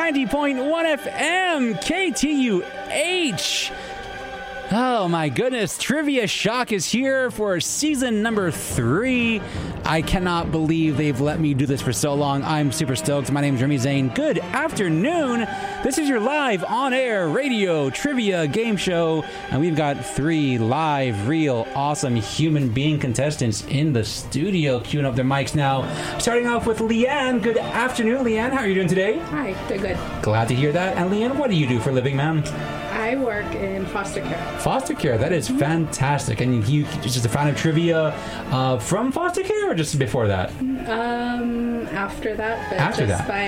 90.1 FM, KTUH. Oh my goodness, Trivia Shock is here for season number three. I cannot believe they've let me do this for so long. I'm super stoked. My name is Remy Zane. Good afternoon. This is your live on air radio trivia game show, and we've got three live, real, awesome human being contestants in the studio queuing up their mics now. Starting off with Leanne. Good afternoon, Leanne. How are you doing today? Hi, doing good. Glad to hear that. And Leanne, what do you do for a living, ma'am? I work in foster care. Foster care, that is fantastic. And you just a fan of trivia uh, from foster care or just before that? Um, after that, but After just that. by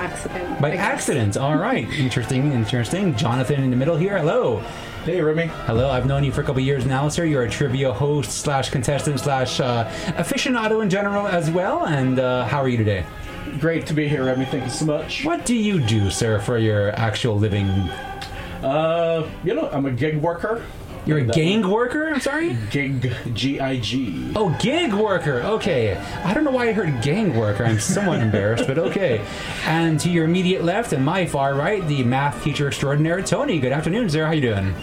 accident. By accident. All right. Interesting, interesting. Jonathan in the middle here. Hello. Hey, Remy. Hello. I've known you for a couple years now, sir. You're a trivia host slash contestant slash uh, aficionado in general as well. And uh, how are you today? Great to be here, Remy. Thank you so much. What do you do, sir, for your actual living? Uh, you know, I'm a gig worker. You're a And, gang worker? I'm sorry? Gig, G I G. Oh, gig worker. Okay. I don't know why I heard gang worker. I'm somewhat embarrassed, but okay. And to your immediate left and my far right, the math teacher extraordinaire, Tony. Good afternoon, sir. How you doing?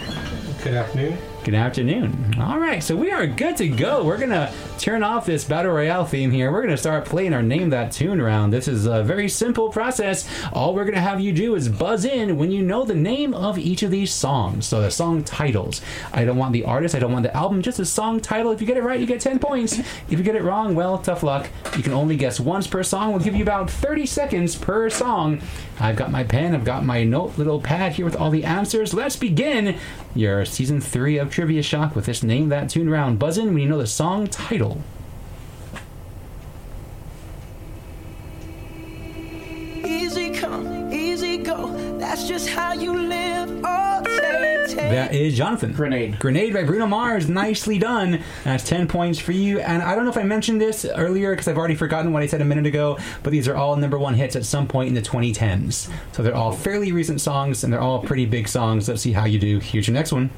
Good afternoon. Good afternoon. All right, so we are good to go. We're gonna turn off this battle royale theme here. We're gonna start playing our name that tune round. This is a very simple process. All we're gonna have you do is buzz in when you know the name of each of these songs. So the song titles. I don't want the artist. I don't want the album. Just the song title. If you get it right, you get ten points. If you get it wrong, well, tough luck. You can only guess once per song. We'll give you about thirty seconds per song. I've got my pen. I've got my note little pad here with all the answers. Let's begin your season three of Trivia Shock with this name that tune round. Buzz in when you know the song title. Easy come, easy go. That's just how you live. Oh, take, take. That is Jonathan. Grenade. Grenade by Bruno Mars. Nicely done. That's 10 points for you. And I don't know if I mentioned this earlier because I've already forgotten what I said a minute ago, but these are all number one hits at some point in the 2010s. So they're all fairly recent songs and they're all pretty big songs. Let's see how you do. Here's your next one.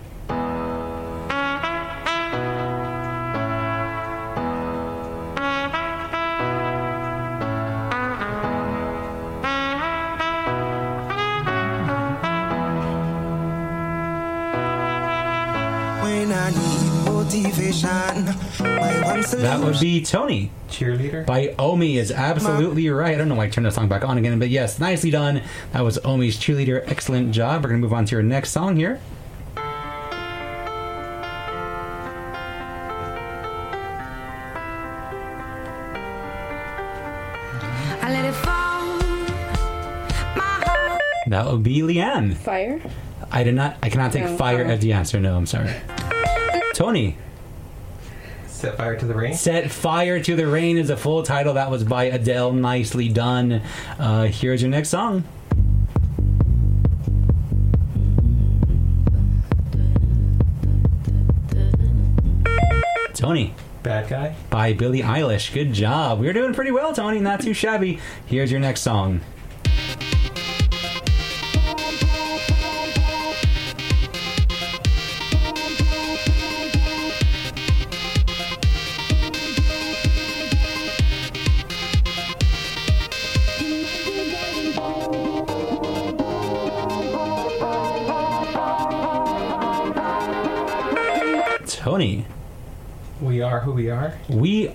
That would be Tony. Cheerleader. by Omi is absolutely right. I don't know why I turned the song back on again, but yes, nicely done. That was Omi's cheerleader. Excellent job. We're gonna move on to your next song here. I let it fall. My heart. That would be Leanne. Fire. I did not. I cannot take No, fire oh. as the answer. No, I'm sorry. Tony, Set fire to the rain. set fire to the rain is a full title. That was by Adele. Nicely done. Uh, here's your next song. Tony. Bad guy. by Billie Eilish. Good job. We're doing pretty well, Tony. Not too shabby. Here's your next song.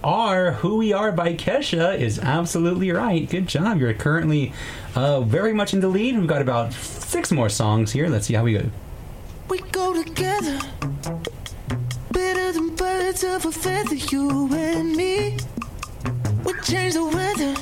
Are Who We Are by Kesha is absolutely right. Good job. You're currently uh, very much in the lead. We've got about six more songs here. Let's see how we go. We go together. Better than birds of a feather, you and me. We change the weather.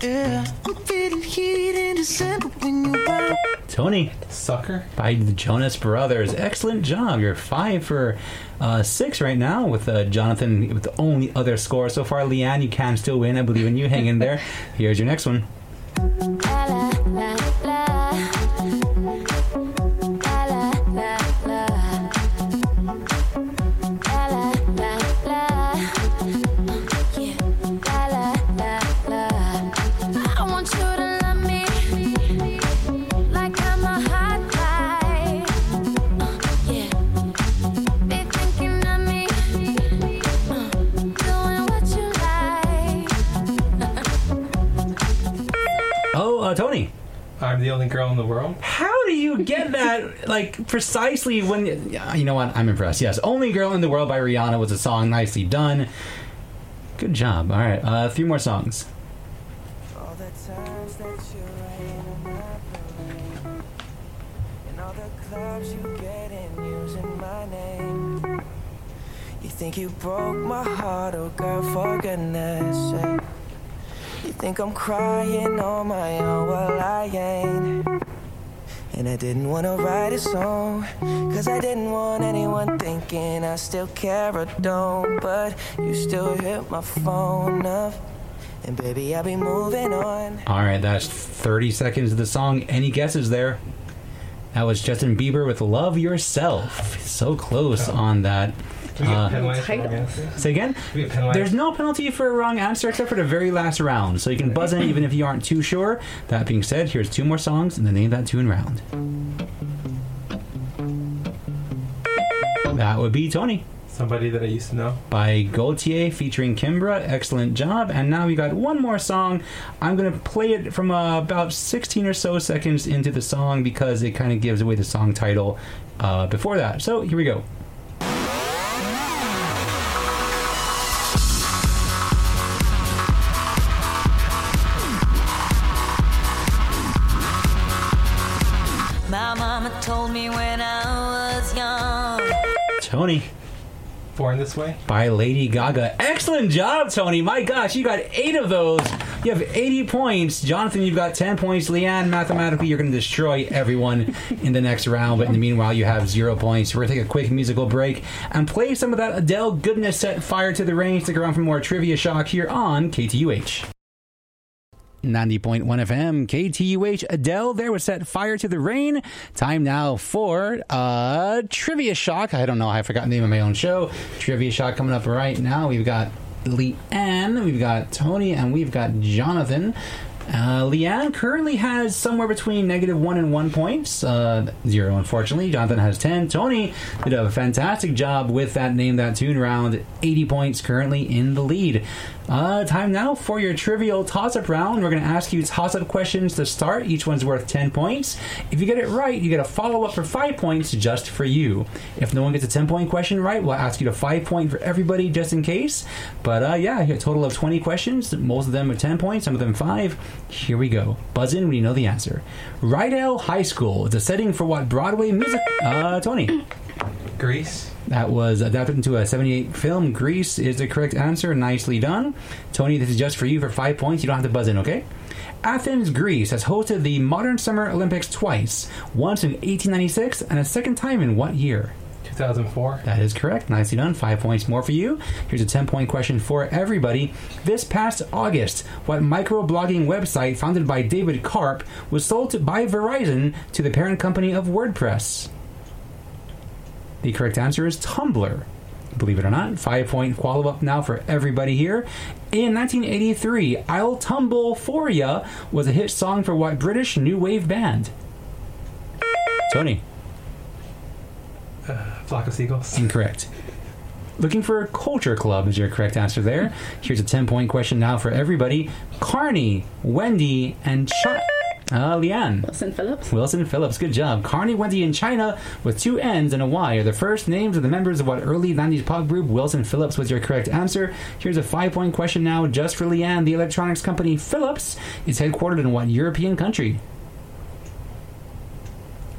Yeah. I'm feeling heat in December when you burn. Tony Sucker. by the Jonas Brothers. Excellent job. You're five for uh, six right now with uh, Jonathan with the only other score so far. Leanne, you can still win. I believe in you. Hang in there. Here's your next one. Only girl in the world. How do you get that like precisely when yeah, you know what? I'm impressed. Yes, "Only Girl in the World" by Rihanna was a song. Nicely done. Good job. All right, uh, a few more songs. All the times that you rain my And all the clubs you get in using my name You think you broke my heart, oh girl, for goodness sake You think I'm crying on my own, well I ain't and I didn't wanna write a song, cause I didn't want anyone thinking I still care or don't. But you still hit my phone up, and baby, I'll be moving on. All right, that's 30 seconds of the song. Any guesses there? That was Justin Bieber with "Love Yourself." So close on that. We get Uh, penalized for wrong title. answers. Say again. We get penalized. There's no penalty for a wrong answer except for the very last round, so you can buzz in even if you aren't too sure. That being said, here's two more songs in the name that tune round. That would be Tony Somebody that I used to know. by Gotye featuring Kimbra. Excellent job. And now we got one more song. I'm going to play it from uh, about 16 or so seconds into the song because it kind of gives away the song title uh, before that. So here we go. Tony. Born This Way. by Lady Gaga. Excellent job, Tony. My gosh, you got eight of those. You have 80 points. Jonathan, you've got 10 points. Leanne, mathematically, you're going to destroy everyone in the next round. But in the meanwhile, you have zero points. We're going to take a quick musical break and play some of that Adele goodness set fire to the rain. Stick around for more trivia shock here on KTUH. 90.1 FM, KTUH, Adele there was set fire to the rain. Time now for uh, Trivia Shock. I don't know, I forgot the name of my own show. Trivia Shock coming up right now. We've got Leanne, we've got Tony, and we've got Jonathan. Uh, Leanne currently has somewhere between negative one and one points. Uh, zero, unfortunately. Jonathan has 10. Tony did a fantastic job with that Name That Tune round. 80 points currently in the lead. Uh, time now for your trivial toss up round. We're going to ask you toss up questions to start. Each one's worth 10 points. If you get it right, you get a follow up for 5 points just for you. If no one gets a 10 point question right, we'll ask you to 5 point for everybody just in case. But uh, yeah, a total of 20 questions. Most of them are 10 points, some of them 5. Here we go. Buzz in when you know the answer. Rydell High School is a setting for what Broadway music? Uh, Tony. Grease. That was adapted into a 78 film. Grease is the correct answer. Nicely done. Tony, this is just for you for five points. You don't have to buzz in, okay? Athens, Greece has hosted the Modern Summer Olympics twice, once in 1896 and a second time in what year? 2004. That is correct. Nicely done. Five points more for you. Here's a 10 point question for everybody. This past August, what microblogging website founded by David Karp was sold to, by Verizon to the parent company of WordPress? The correct answer is Tumblr. Believe it or not, five point follow up now for everybody here. In 1983, I'll Tumble For Ya was a hit song for what British new wave band? Tony. Uh, Flock of Seagulls. Incorrect. Looking for a culture club is your correct answer there. Here's a 10 point question now for everybody. Carnie, Wendy, and Chynna. Uh, Leanne. Wilson Phillips. Wilson Phillips, good job. Carnie, Wendy, and Chynna with two N's and a Y are the first names of the members of what early 90s pop group Wilson Phillips was your correct answer. Here's a five point question now just for Leanne. The electronics company Philips is headquartered in what European country?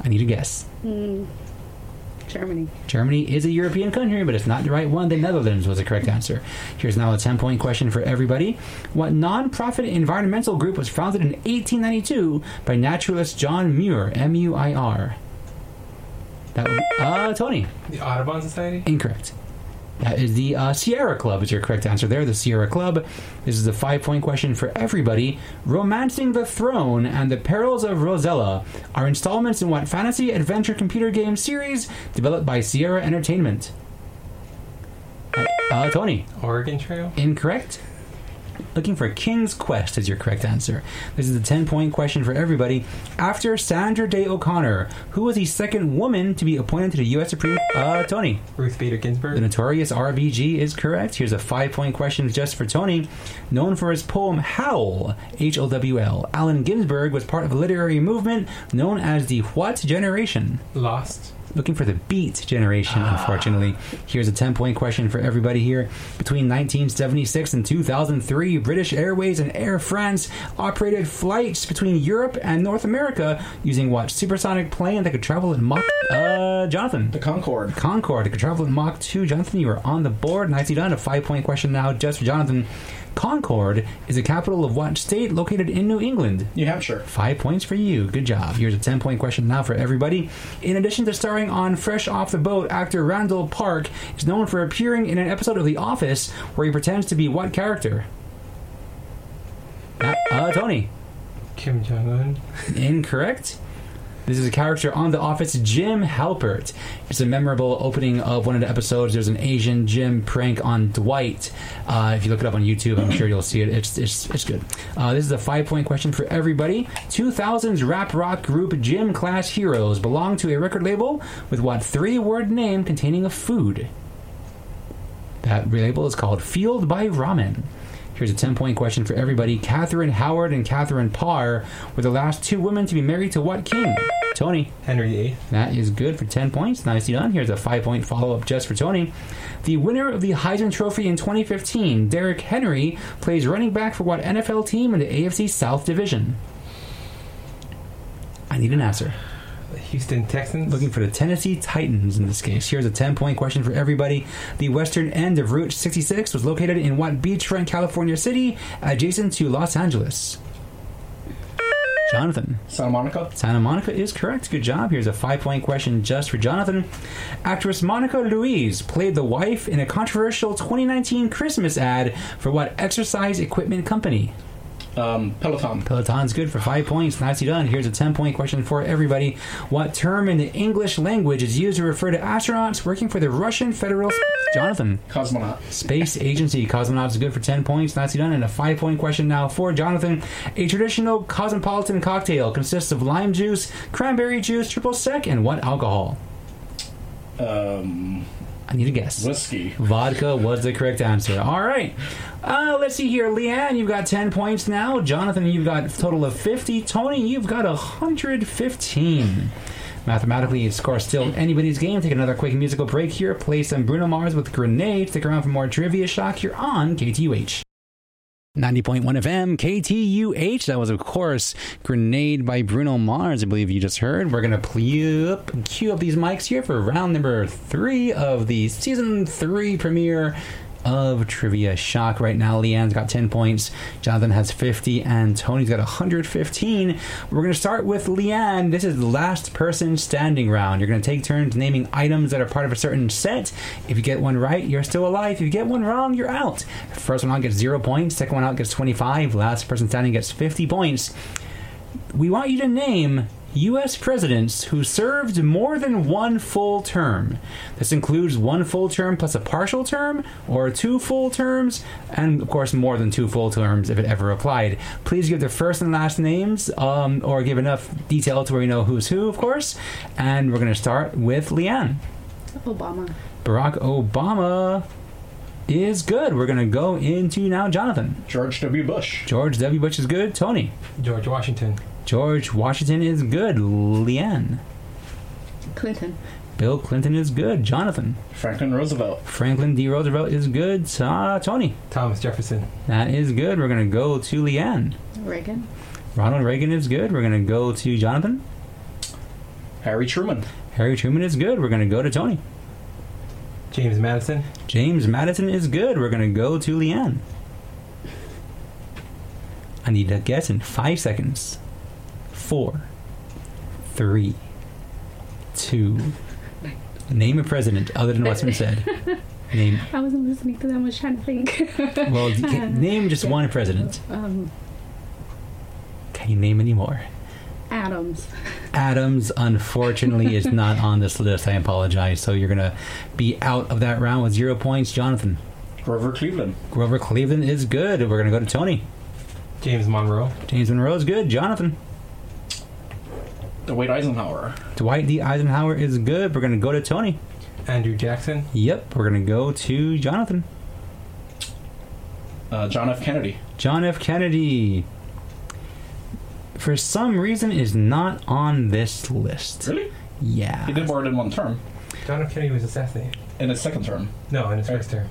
I need a guess. Germany. Germany is a European country, but it's not the right one. The Netherlands was the correct answer. Here's now a 10 point question for everybody. What non profit environmental group was founded in 1892 by naturalist John Muir? M U I R. That would, be, uh, Tony. The Audubon Society. Incorrect. That is the uh, Sierra Club, is your correct answer there. The Sierra Club. This is a five point question for everybody. Romancing the Throne and the Perils of Rosella are installments in what fantasy adventure computer game series developed by Sierra Entertainment? Uh, uh, Tony. Oregon Trail. Incorrect. Looking for King's Quest is your correct answer. This is a 10 point question for everybody. After Sandra Day O'Connor, who was the second woman to be appointed to the U.S. Supreme Uh, Tony. Ruth Bader Ginsburg. The notorious RBG is correct. Here's a five point question just for Tony. Known for his poem Howl, H O W L, Allen Ginsberg was part of a literary movement known as the What Generation? Lost. Looking for the Beat Generation, ah. unfortunately. Here's a 10 point question for everybody here. Between 1976 and 2003, British Airways and Air France operated flights between Europe and North America using what supersonic plane that could travel at Mach. Uh, Jonathan. The Concorde. Concorde. It could travel at Mach 2. Jonathan, you are on the board. Nicely done. A five point question now just for Jonathan. Concord is the capital of what state located in New England? New Hampshire. Five points for you. Good job. Here's a 10 point question now for everybody. In addition to starring on Fresh Off the Boat, actor Randall Park is known for appearing in an episode of The Office where he pretends to be what character? Uh, uh, Tony. Kim Jong Un. Incorrect. This is a character on The Office, Jim Halpert. It's a memorable opening of one of the episodes. There's an Asian Jim prank on Dwight. Uh, if you look it up on YouTube, I'm sure you'll see it. It's it's, it's good. Uh, this is a five point question for everybody. 2000s rap rock group Gym Class Heroes belong to a record label with what three word name containing a food? That label is called Fueled by Ramen. Here's a 10 point question for everybody. Catherine Howard and Catherine Parr were the last two women to be married to what king? Tony. Henry VIII. That is good for 10 points. Nicely done. Here's a five point follow up just for Tony. The winner of the Heisman Trophy in 2015, Derrick Henry, plays running back for what NFL team in the AFC South Division? I need an answer. The Houston Texans. Looking for the Tennessee Titans in this case. Here's a 10 point question for everybody. The western end of Route 66 was located in what beachfront California city adjacent to Los Angeles? Jonathan. Santa Monica. Santa Monica is correct. Good job. Here's a five point question just for Jonathan. Actress Monica Ruiz played the wife in a controversial 2019 Christmas ad for what exercise equipment company? Um, Peloton. Peloton's good for five points. Nicely done. Here's a 10 point question for everybody. What term in the English language is used to refer to astronauts working for the Russian Federal. Jonathan. Cosmonaut. Space Agency. Cosmonauts is good for 10 points. Nicely done. And a five point question now for Jonathan. A traditional cosmopolitan cocktail consists of lime juice, cranberry juice, triple sec, and what alcohol? Um, I need a guess. whiskey. Vodka was the correct answer. All right. Uh, let's see here. Leanne, you've got 10 points now. Jonathan, you've got a total of 50. Tony, you've got 115. Mathematically, of course, still anybody's game. Take another quick musical break here. Play some Bruno Mars with Grenade. Stick around for more Trivia Shock. You're on KTUH. 90.1 FM, KTUH. That was, of course, Grenade by Bruno Mars, I believe you just heard. We're going to cue up, cue up these mics here for round number three of the season three premiere of Trivia Shock. Right now, Leanne's got 10 points, Jonathan has 50, and Tony's got 115. We're going to start with Leanne. This is the last person standing round. You're going to take turns naming items that are part of a certain set. If you get one right, you're still alive. If you get one wrong, you're out. First one out gets zero points, second one out gets 25, last person standing gets 50 points. We want you to name U.S. presidents who served more than one full term. This includes one full term plus a partial term, or two full terms, and of course more than two full terms if it ever applied. Please give their first and last names, um, or give enough detail to where you know who's who, of course. And we're going to start with Leanne. Obama. Barack Obama is good. We're going to go into now Jonathan. George W. Bush. George W. Bush is good. Tony. George Washington. George Washington is good. Leanne. Clinton. Bill Clinton is good. Jonathan. Franklin Roosevelt. Franklin D. Roosevelt is good. Uh, Tony. Thomas Jefferson. That is good. We're going to go to Leanne. Reagan. Ronald Reagan is good. We're going to go to Jonathan. Harry Truman. Harry Truman is good. We're going to go to Tony. James Madison. James Madison is good. We're going to go to Leanne. I need a guess in five seconds. Four, three, two. Name a president other than what's been said. Name. I wasn't listening to them. I was trying to think. Well, you can, name just one president. um, Can you name any more? Adams. Adams, unfortunately, is not on this list. I apologize. So you're going to be out of that round with zero points. Jonathan. Grover Cleveland. Grover Cleveland is good. We're going to go to Tony. James Monroe. James Monroe is good. Jonathan. Dwight Eisenhower. Dwight D. Eisenhower is good. We're going to go to Tony. Andrew Jackson. Yep. We're going to go to Jonathan. Uh, John F. Kennedy. John F. Kennedy. For some reason, is not on this list. Really? Yeah. He did more than one term. John F. Kennedy was assassinated. In his second term. No, in his first term.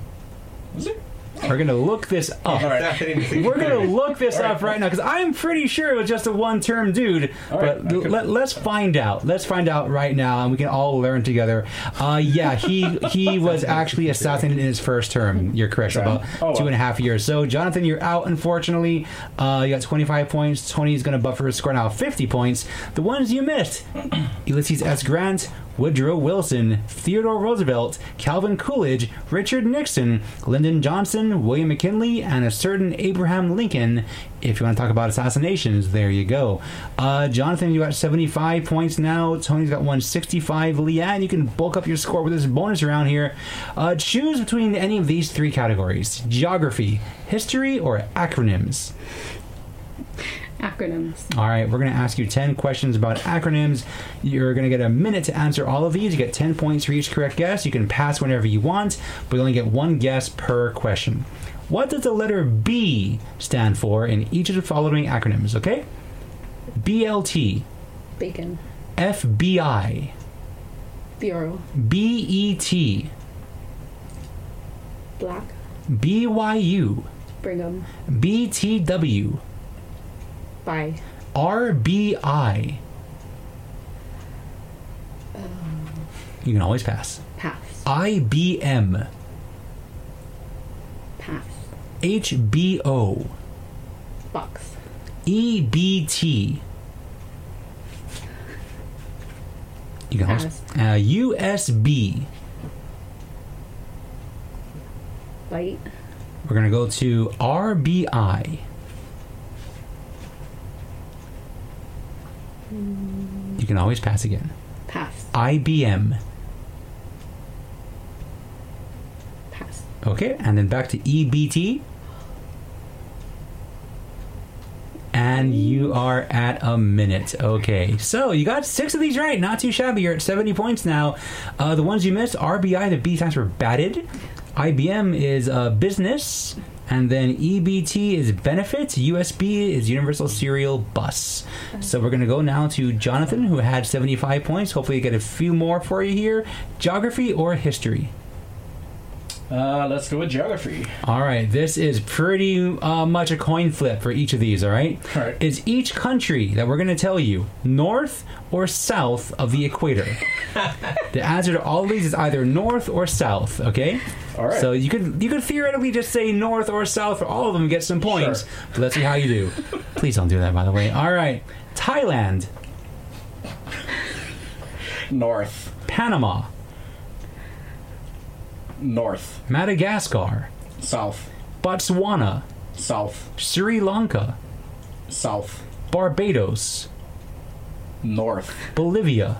Was it? We're going to look this up. All right. Assassinated We're gonna look this All right. up right now because I'm pretty sure it was just a one-term dude. All right, but I could- let, let's find out. Let's find out right now, and we can all learn together. Uh, yeah, he he was actually assassinated in his first term. You're correct, so Okay. about Oh, well. two and a half years. So, Jonathan, you're out. Unfortunately, uh, you got 25 points. Tony's gonna buffer his score now, 50 points. The ones you missed: Ulysses S. Grant. Woodrow Wilson, Theodore Roosevelt, Calvin Coolidge, Richard Nixon, Lyndon Johnson, William McKinley, and a certain Abraham Lincoln. If you want to talk about assassinations, there you go. Uh, Jonathan, you got 75 points now. Tony's got 165. Leanne, you can bulk up your score with this bonus round here. Uh, choose between any of these three categories geography, history, or acronyms. Acronyms. All right, we're going to ask you 10 questions about acronyms. You're going to get a minute to answer all of these. You get 10 points for each correct guess. You can pass whenever you want, but you only get one guess per question. What does the letter B stand for in each of the following acronyms, okay? BLT, Bacon. FBI, Bureau. BET, Black. BYU, Brigham. BTW, Bye. RBI. You can always pass. Pass. IBM, Pass. HBO, Box. EBT. You can always, uh, USB. Light. We're gonna go to RBI. You can always pass again. Pass. IBM. Pass. Okay, and then back to EBT. And you are at a minute. Okay, so you got six of these right. Not too shabby. You're at 70 points now. Uh, the ones you missed RBI, the B stands for batted. IBM is uh, business. And then EBT is benefits. USB is Universal Serial Bus. So we're going to go now to Jonathan, who had 75 points. Hopefully, you get a few more for you here. Geography or history? Uh, let's go with geography. All right, this is pretty uh, much a coin flip for each of these, all right? All right. Is each country that we're going to tell you north or south of the equator? the answer to all of these is either north or south, okay? All right. So you could you could theoretically just say north or south for all of them and get some points. Sure. But let's see how you do. Please don't do that, by the way. All right. Thailand, North. Panama, North. Madagascar, South. Botswana, South. Sri Lanka, South. Barbados, North. Bolivia,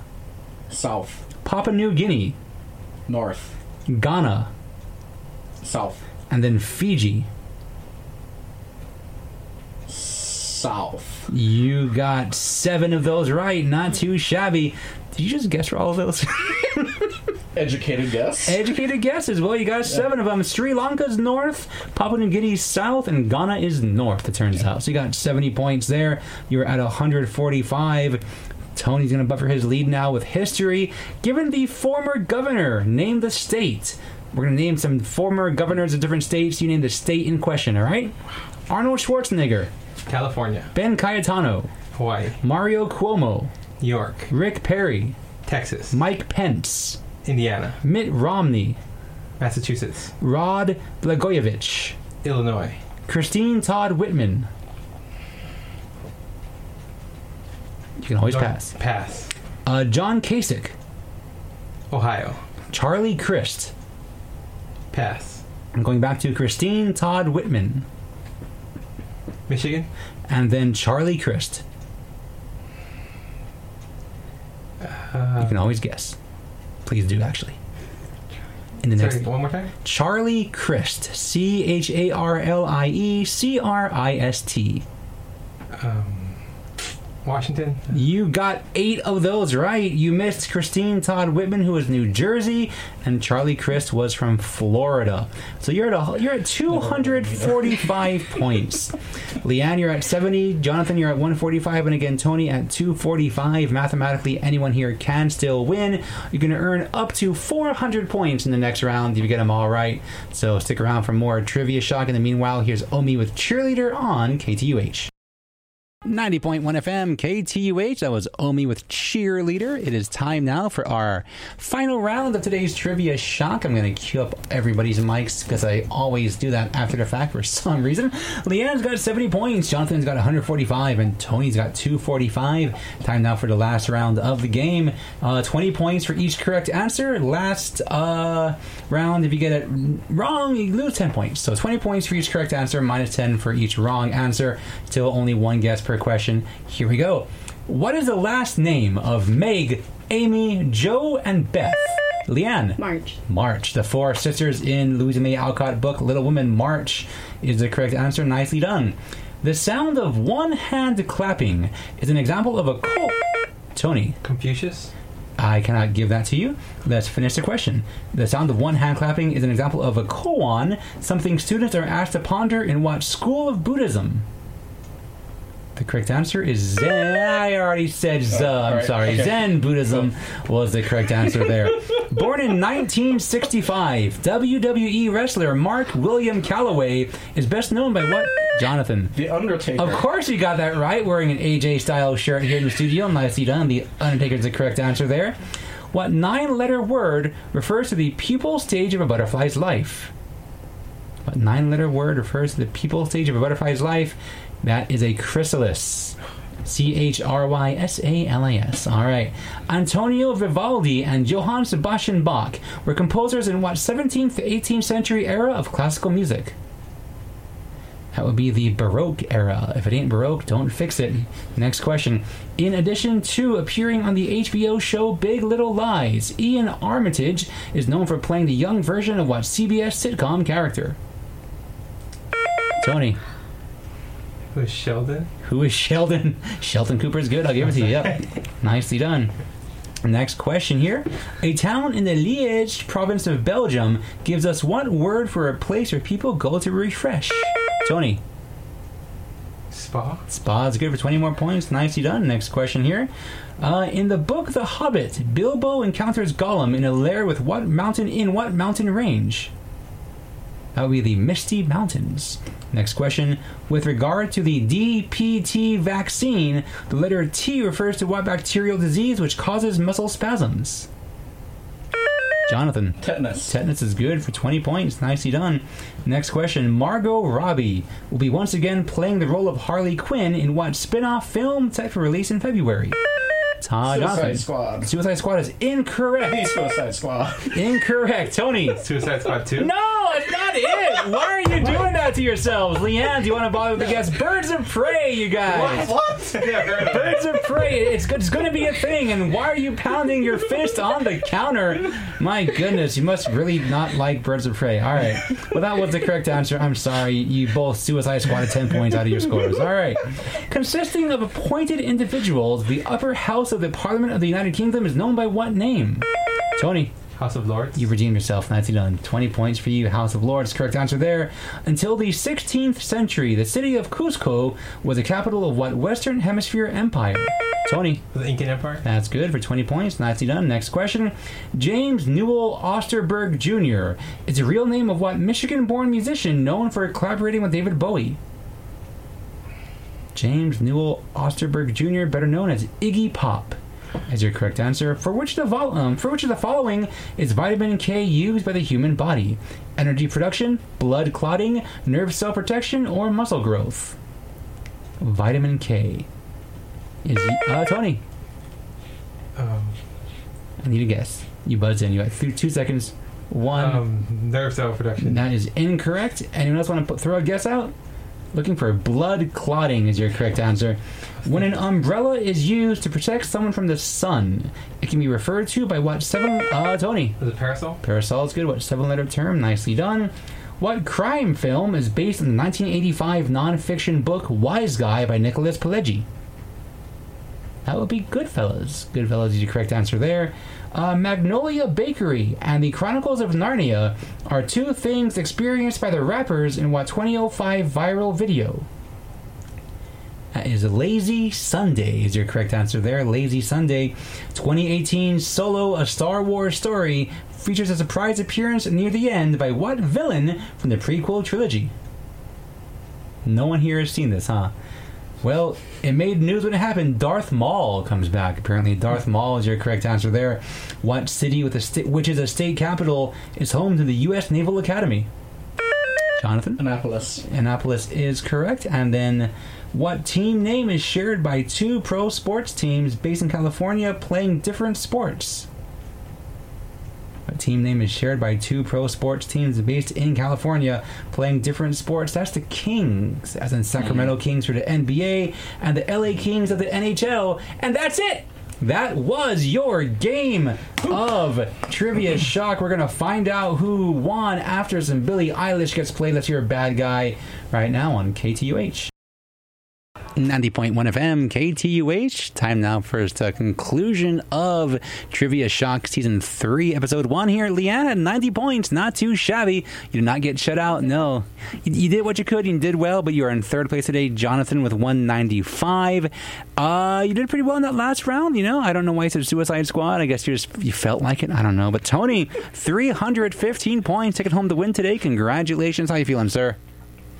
South. Papua New Guinea, North. Ghana, South. and then Fiji. South. You got seven of those right. Not too shabby. Did you just guess for all of those? Educated guess. Educated guesses. Well, you got seven of them. Sri Lanka's north, Papua New Guinea's south, and Ghana is north, it turns out. So you got 70 points there. You're at 145. Tony's going to buffer his lead now with history. Given the former governor, name the state. We're going to name some former governors of different states. You name the state in question, all right? Arnold Schwarzenegger, California. Ben Cayetano, Hawaii. Mario Cuomo, York. Rick Perry, Texas. Mike Pence, Indiana. Mitt Romney, Massachusetts. Rod Blagojevich, Illinois. Christine Todd Whitman. You can always pass. Pass. Uh, John Kasich, Ohio. Charlie Crist. Pass. I'm going back to Christine Todd Whitman, Michigan. and then Charlie Crist. You can always guess. Please do, actually. in the next Sorry, one more time. Charlie Crist. C H A R L I E C R I S T. Um, Washington. You got eight of those right. You missed Christine Todd Whitman, who was New Jersey, and Charlie Crist was from Florida. So you're at a, you're at 245 points. Leanne, you're at 70. Jonathan, you're at 145, and again Tony at 245. Mathematically, anyone here can still win. You're going to earn up to 400 points in the next round if you get them all right. So stick around for more trivia shock. In the meanwhile, here's Omi with cheerleader on KTUH. 90.1 FM KTUH. That was Omi with Cheerleader. It is time now for our final round of today's Trivia Shock. I'm going to cue up everybody's mics because I always do that after the fact for some reason. Leanne's got 70 points, Jonathan's got 145, and Tony's got 245. Time now for the last round of the game. Uh, 20 points for each correct answer. Last uh, round, if you get it wrong, you lose 10 points. So 20 points for each correct answer, minus 10 for each wrong answer. Still only one guess per question. Here we go. What is the last name of Meg, Amy, Jo, and Beth? Leanne. March. March. The four sisters in Louisa May Alcott book Little Women March is the correct answer. Nicely done. The sound of one hand clapping is an example of a co- Tony. Confucius. I cannot give that to you. Let's finish the question. The sound of one hand clapping is an example of a koan, something students are asked to ponder in what school of Buddhism? The correct answer is Zen. I already said oh, Z. I'm sorry. okay. Zen Buddhism was the correct answer there. Born in 1965, WWE wrestler Mark William Calloway is best known by what? Jonathan. The Undertaker. Of course, you got that right. Wearing an AJ style shirt here in the studio. Nicely done. The Undertaker is the correct answer there. What nine letter word refers to the pupal stage of a butterfly's life? What nine letter word refers to the pupal stage of a butterfly's life? That is a chrysalis. C H R Y S A L A S. All right. Antonio Vivaldi and Johann Sebastian Bach were composers in what 17th to 18th century era of classical music? That would be the Baroque era. If it ain't Baroque, don't fix it. Next question. In addition to appearing on the HBO show Big Little Lies, Iain Armitage is known for playing the young version of what CBS sitcom character? Tony. Who's Sheldon? Who is Sheldon? Sheldon Cooper's good. I'll give it to you. Yep. Nicely done. Next question here. A town in the Liège province of Belgium gives us what word for a place where people go to refresh? Tony. Spa. Spa is good for 20 more points. Nicely done. Next question here. Uh, in the book The Hobbit, Bilbo encounters Gollum in a lair with what mountain in what mountain range? That would be the Misty Mountains. Next question. With regard to the DPT vaccine, the letter T refers to what bacterial disease which causes muscle spasms? Jonathan. Tetanus. Tetanus is good for 20 points. Nicely done. Next question. Margot Robbie will be once again playing the role of Harley Quinn in what spin off film set for release in February? Todd Suicide Jonathan. Squad. Suicide Squad is The incorrect. Suicide Squad. Incorrect. Tony. Suicide Squad 2. No, it's not it. Why are you doing that to yourselves? Leanne, do you want to bother with the guests? Birds of Prey, you guys. What? Birds of Prey. It's, it's going to be a thing. And why are you pounding your fist on the counter? My goodness, you must really not like Birds of Prey. All right. Well, that was the correct answer. I'm sorry. You both Suicide Squad 10 points out of your scores. All right. Consisting of appointed individuals, the upper house of the Parliament of the United Kingdom is known by what name? Tony. House of Lords. You redeemed yourself. Nicely done. 20 points for you. House of Lords. Correct answer there. Until the 16th century, the city of Cusco was the capital of what Western Hemisphere empire? Tony. the Incan Empire. That's good for 20 points. Nicely done. Next question. James Newell Osterberg Jr. is the real name of what Michigan born musician known for collaborating with David Bowie? James Newell Osterberg Jr., better known as Iggy Pop, is your correct answer. For which the vol- um, for which of the following is vitamin K used by the human body? Energy production, blood clotting, nerve cell protection, or muscle growth? Vitamin K. Is uh, Tony? Um, I need a guess. You buzz in. You got th- two seconds. One. um, nerve cell production. that is incorrect. Anyone else want to put, throw a guess out? Looking for blood clotting is your correct answer. When an umbrella is used to protect someone from the sun, it can be referred to by what seven? Uh, Tony. Is it parasol? Parasol is good. What seven letter term? Nicely done. What crime film is based on the 1985 nonfiction book Wise Guy by Nicholas Pileggi? That would be Goodfellas. Goodfellas is your correct answer there. Uh, Magnolia Bakery and the Chronicles of Narnia are two things experienced by the rappers in what 2005 viral video? That is Lazy Sunday is your correct answer there. Lazy Sunday. 2018 Solo A Star Wars Story features a surprise appearance near the end by what villain from the prequel trilogy? No one here has seen this, huh? Well, it made news when it happened. Darth Maul comes back. Apparently, Darth Maul is your correct answer there. What city with a which is a state capital is home to the U.S. Naval Academy? Jonathan. Annapolis. Annapolis is correct. And then, what team name is shared by two pro sports teams based in California playing different sports? What team name is shared by two pro sports teams based in California playing different sports? That's the Kings, as in Sacramento mm. Kings for the NBA, and the LA Kings of the NHL. And that's it! That was your game of Trivia Shock. We're going to find out who won after some Billie Eilish gets played. Let's hear a bad guy right now on KTUH. 90.1 FM, KTUH. Time now for the conclusion of Trivia Shock Season 3, Episode 1 here. Leanne had 90 points, not too shabby. You did not get shut out, no. You, you did what you could, you did well, but you are in third place today. Jonathan with 195. Uh, you did pretty well in that last round, you know. I don't know why you said Suicide Squad. I guess you just you felt like it. I don't know. But Tony, 315 points, taking home the win today. Congratulations. How you feeling, sir?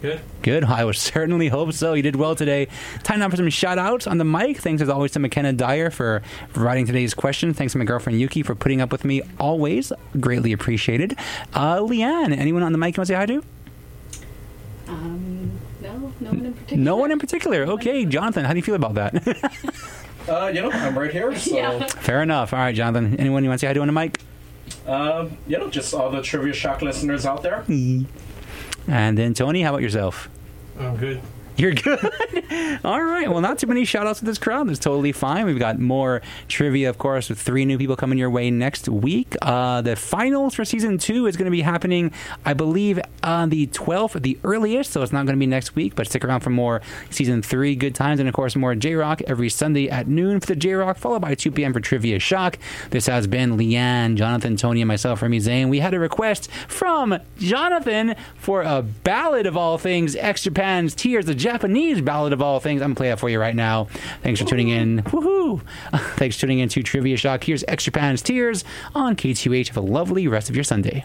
Good. Good. I would certainly hope so. You did well today. Time now for some shout outs on the mic. Thanks as always to McKenna Dyer for providing today's question. Thanks to my girlfriend Yuki for putting up with me always. Greatly appreciated. Uh, Leanne, anyone on the mic you want to say hi to? Um, no, no one in particular. No one in particular. Okay, Jonathan, how do you feel about that? Uh, you know, I'm right here, so Yeah. Fair enough. All right, Jonathan. Anyone you want to say hi to on the mic? um, you know, just all the trivia shock listeners out there. And then Tony, how about yourself? I'm good. You're good. All right. Well, not too many shout outs to this crowd. That's totally fine. We've got more trivia, of course, with three new people coming your way next week. Uh, the finals for season two is going to be happening, I believe, on the 12th, the earliest. So it's not going to be next week, but stick around for more season three good times. And, of course, more J Rock every Sunday at noon for the J Rock, followed by 2 p.m. for Trivia Shock. This has been Leanne, Jonathan, Tony, and myself, Remy Zane. We had a request from Jonathan for a ballad of all things, X Japan's Tears, the Japanese ballad of all things. I'm going to play that for you right now. Thanks for tuning in. Woohoo! Thanks for tuning in to Trivia Shock. Here's X Japan's Tears on KTUH. Have a lovely rest of your Sunday.